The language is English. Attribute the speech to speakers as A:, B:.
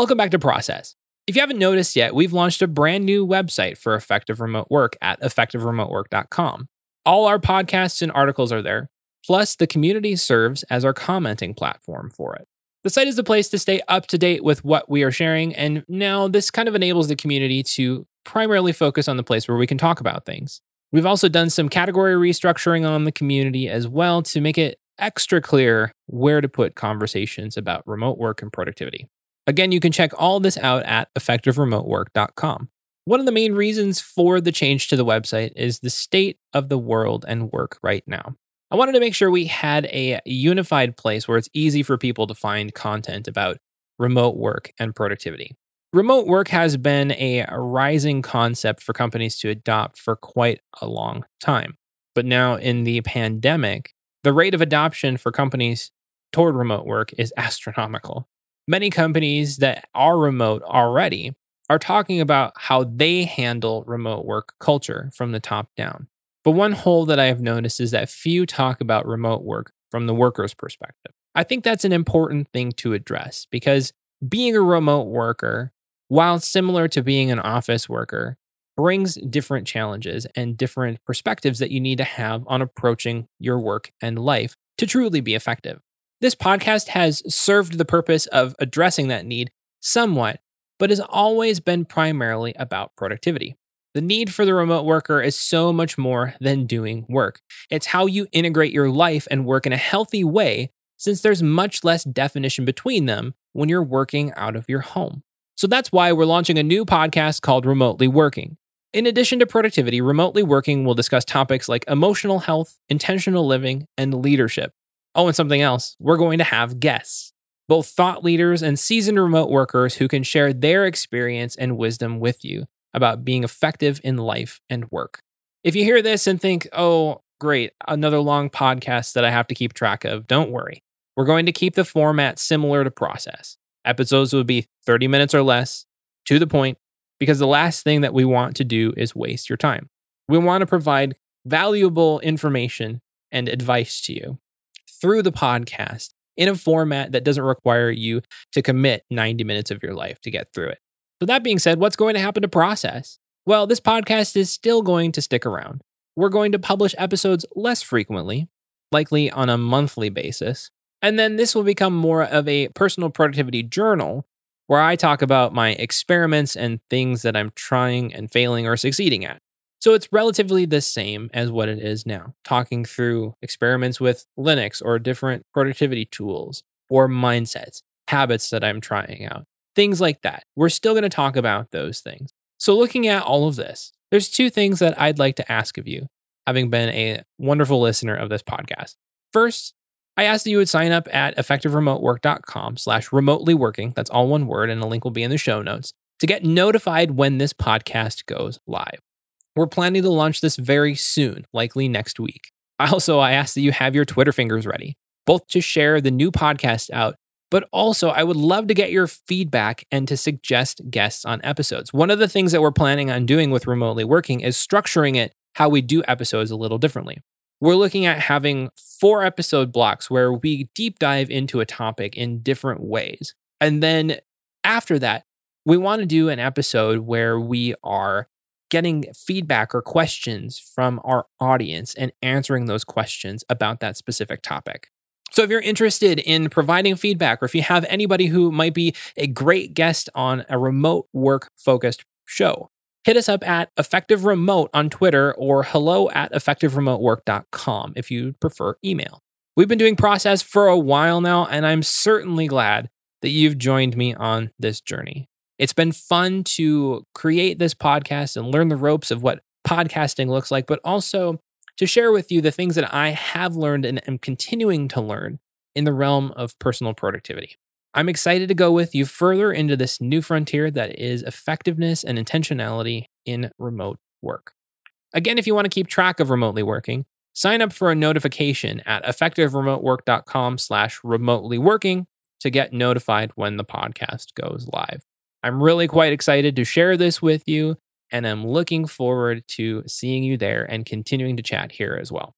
A: Welcome back to Process. If you haven't noticed yet, we've launched a brand new website for effective remote work at effectiveremotework.com. All our podcasts and articles are there, plus, the community serves as our commenting platform for it. The site is the place to stay up to date with what we are sharing, and now this kind of enables the community to primarily focus on the place where we can talk about things. We've also done some category restructuring on the community as well to make it extra clear where to put conversations about remote work and productivity. Again, you can check all this out at effectiveremotework.com. One of the main reasons for the change to the website is the state of the world and work right now. I wanted to make sure we had a unified place where it's easy for people to find content about remote work and productivity. Remote work has been a rising concept for companies to adopt for quite a long time. But now, in the pandemic, the rate of adoption for companies toward remote work is astronomical. Many companies that are remote already are talking about how they handle remote work culture from the top down. But one hole that I have noticed is that few talk about remote work from the worker's perspective. I think that's an important thing to address because being a remote worker while similar to being an office worker, brings different challenges and different perspectives that you need to have on approaching your work and life to truly be effective. This podcast has served the purpose of addressing that need somewhat, but has always been primarily about productivity. The need for the remote worker is so much more than doing work. It's how you integrate your life and work in a healthy way, since there's much less definition between them when you're working out of your home. So that's why we're launching a new podcast called Remotely Working. In addition to productivity, Remotely Working will discuss topics like emotional health, intentional living, and leadership. Oh, and something else, we're going to have guests, both thought leaders and seasoned remote workers who can share their experience and wisdom with you about being effective in life and work. If you hear this and think, oh, great, another long podcast that I have to keep track of, don't worry. We're going to keep the format similar to process. Episodes will be 30 minutes or less, to the point, because the last thing that we want to do is waste your time. We want to provide valuable information and advice to you through the podcast in a format that doesn't require you to commit 90 minutes of your life to get through it. So, that being said, what's going to happen to process? Well, this podcast is still going to stick around. We're going to publish episodes less frequently, likely on a monthly basis, and then this will become more of a personal productivity journal where I talk about my experiments and things that I'm trying and failing or succeeding at. So it's relatively the same as what it is now, talking through experiments with Linux or different productivity tools or mindsets, habits that I'm trying out, things like that. We're still going to talk about those things. So, looking at all of this, there's two things that I'd like to ask of you, having been a wonderful listener of this podcast. First, I ask that you would sign up at effectiveremotework.com slash remotely working. That's all one word, and a link will be in the show notes to get notified when this podcast goes live. We're planning to launch this very soon, likely next week. Also, I ask that you have your Twitter fingers ready, both to share the new podcast out, but also I would love to get your feedback and to suggest guests on episodes. One of the things that we're planning on doing with remotely working is structuring it how we do episodes a little differently we're looking at having four episode blocks where we deep dive into a topic in different ways. And then after that, we want to do an episode where we are getting feedback or questions from our audience and answering those questions about that specific topic. So, if you're interested in providing feedback, or if you have anybody who might be a great guest on a remote work focused show, hit us up at Effective Remote on Twitter or hello at effectiveremotework.com if you prefer email. We've been doing process for a while now, and I'm certainly glad that you've joined me on this journey. It's been fun to create this podcast and learn the ropes of what podcasting looks like, but also to share with you the things that I have learned and am continuing to learn in the realm of personal productivity. I'm excited to go with you further into this new frontier that is effectiveness and intentionality in remote work. Again, if you want to keep track of remotely working, sign up for a notification at effectiveremotework.com slash remotely working to get notified when the podcast goes live. I'm really quite excited to share this with you, and I'm looking forward to seeing you there and continuing to chat here as well.